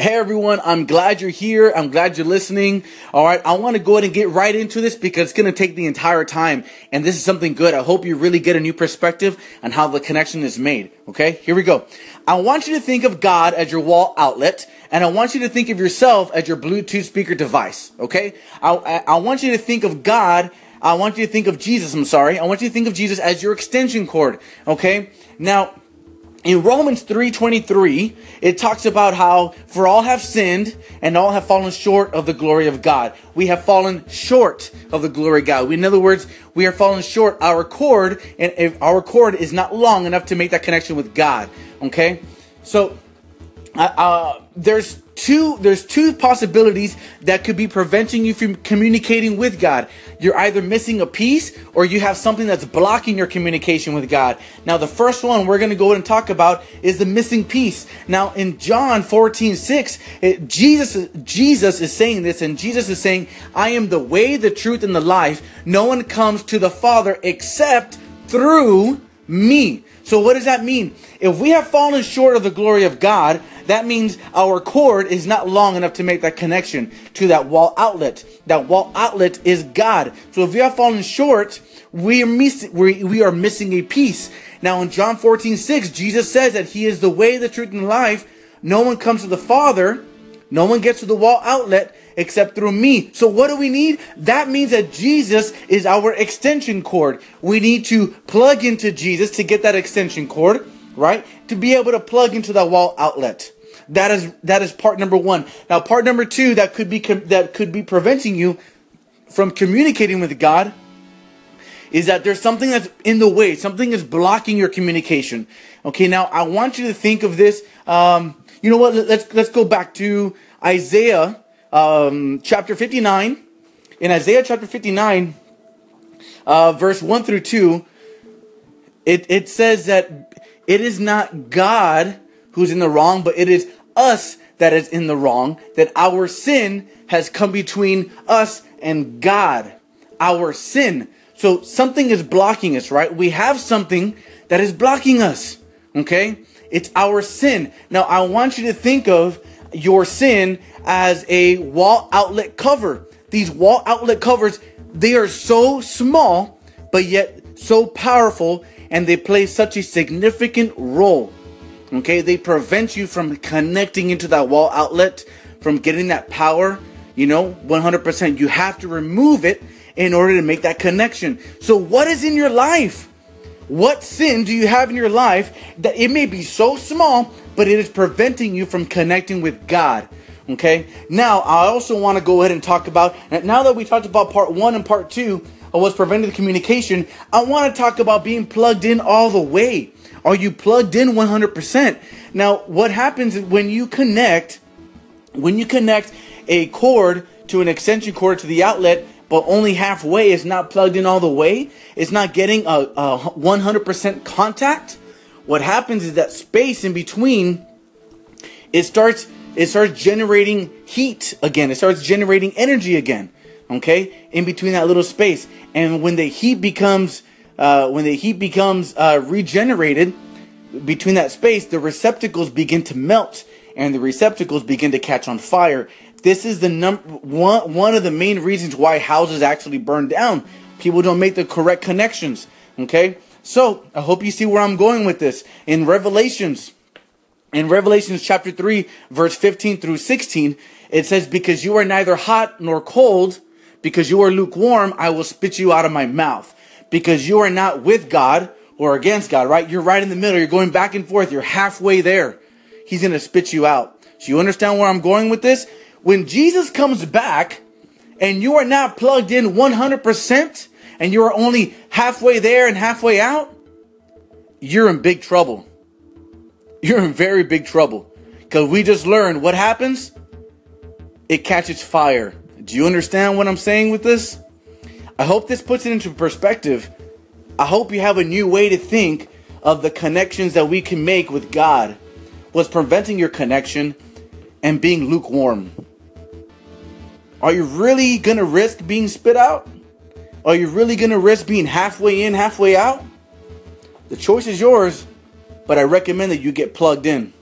Hey everyone, I'm glad you're here. I'm glad you're listening. All right, I want to go ahead and get right into this because it's going to take the entire time. And this is something good. I hope you really get a new perspective on how the connection is made. Okay, here we go. I want you to think of God as your wall outlet, and I want you to think of yourself as your Bluetooth speaker device. Okay, I, I, I want you to think of God. I want you to think of Jesus. I'm sorry. I want you to think of Jesus as your extension cord. Okay, now in Romans 3:23, it talks about how for all have sinned and all have fallen short of the glory of God. We have fallen short of the glory of God. In other words, we are fallen short. Our cord and if our cord is not long enough to make that connection with God. Okay, so uh, uh, there's two there's two possibilities that could be preventing you from communicating with God. You're either missing a piece or you have something that's blocking your communication with God. Now the first one we're going to go and talk about is the missing piece. Now in John 14, 6, it, Jesus Jesus is saying this and Jesus is saying, I am the way, the truth, and the life. No one comes to the Father except through me. So what does that mean? If we have fallen short of the glory of God, that means our cord is not long enough to make that connection to that wall outlet. That wall outlet is God. So if we have fallen short, we are missing, we, we are missing a piece. Now in John 14, 6, Jesus says that he is the way, the truth, and life. No one comes to the Father. No one gets to the wall outlet except through me. So what do we need? That means that Jesus is our extension cord. We need to plug into Jesus to get that extension cord, right? To be able to plug into that wall outlet. That is that is part number 1. Now part number 2 that could be that could be preventing you from communicating with God is that there's something that's in the way. Something is blocking your communication. Okay, now I want you to think of this. Um, you know what? Let's let's go back to Isaiah um, chapter 59. In Isaiah chapter 59, uh, verse 1 through 2, it, it says that it is not God who's in the wrong, but it is us that is in the wrong, that our sin has come between us and God. Our sin. So something is blocking us, right? We have something that is blocking us. Okay? It's our sin. Now I want you to think of your sin as a wall outlet cover. These wall outlet covers, they are so small, but yet so powerful, and they play such a significant role. Okay, they prevent you from connecting into that wall outlet, from getting that power. You know, 100%. You have to remove it in order to make that connection. So, what is in your life? What sin do you have in your life that it may be so small, but it is preventing you from connecting with God? Okay. Now, I also want to go ahead and talk about, now that we talked about part one and part two of what's preventing the communication, I want to talk about being plugged in all the way. Are you plugged in 100%? Now, what happens when you connect, when you connect a cord to an extension cord to the outlet, but only halfway, it's not plugged in all the way, it's not getting a, a 100% contact. What happens is that space in between, it starts it starts generating heat again. It starts generating energy again. Okay, in between that little space, and when the heat becomes uh, when the heat becomes uh, regenerated between that space, the receptacles begin to melt, and the receptacles begin to catch on fire. This is the number one one of the main reasons why houses actually burn down. People don't make the correct connections. Okay, so I hope you see where I'm going with this. In Revelations in Revelations chapter 3, verse 15 through 16, it says, Because you are neither hot nor cold, because you are lukewarm, I will spit you out of my mouth. Because you are not with God or against God, right? You're right in the middle. You're going back and forth. You're halfway there. He's going to spit you out. So you understand where I'm going with this? When Jesus comes back and you are not plugged in 100% and you are only halfway there and halfway out, you're in big trouble you're in very big trouble. Because we just learned what happens? It catches fire. Do you understand what I'm saying with this? I hope this puts it into perspective. I hope you have a new way to think of the connections that we can make with God. What's preventing your connection and being lukewarm? Are you really going to risk being spit out? Are you really going to risk being halfway in, halfway out? The choice is yours but I recommend that you get plugged in.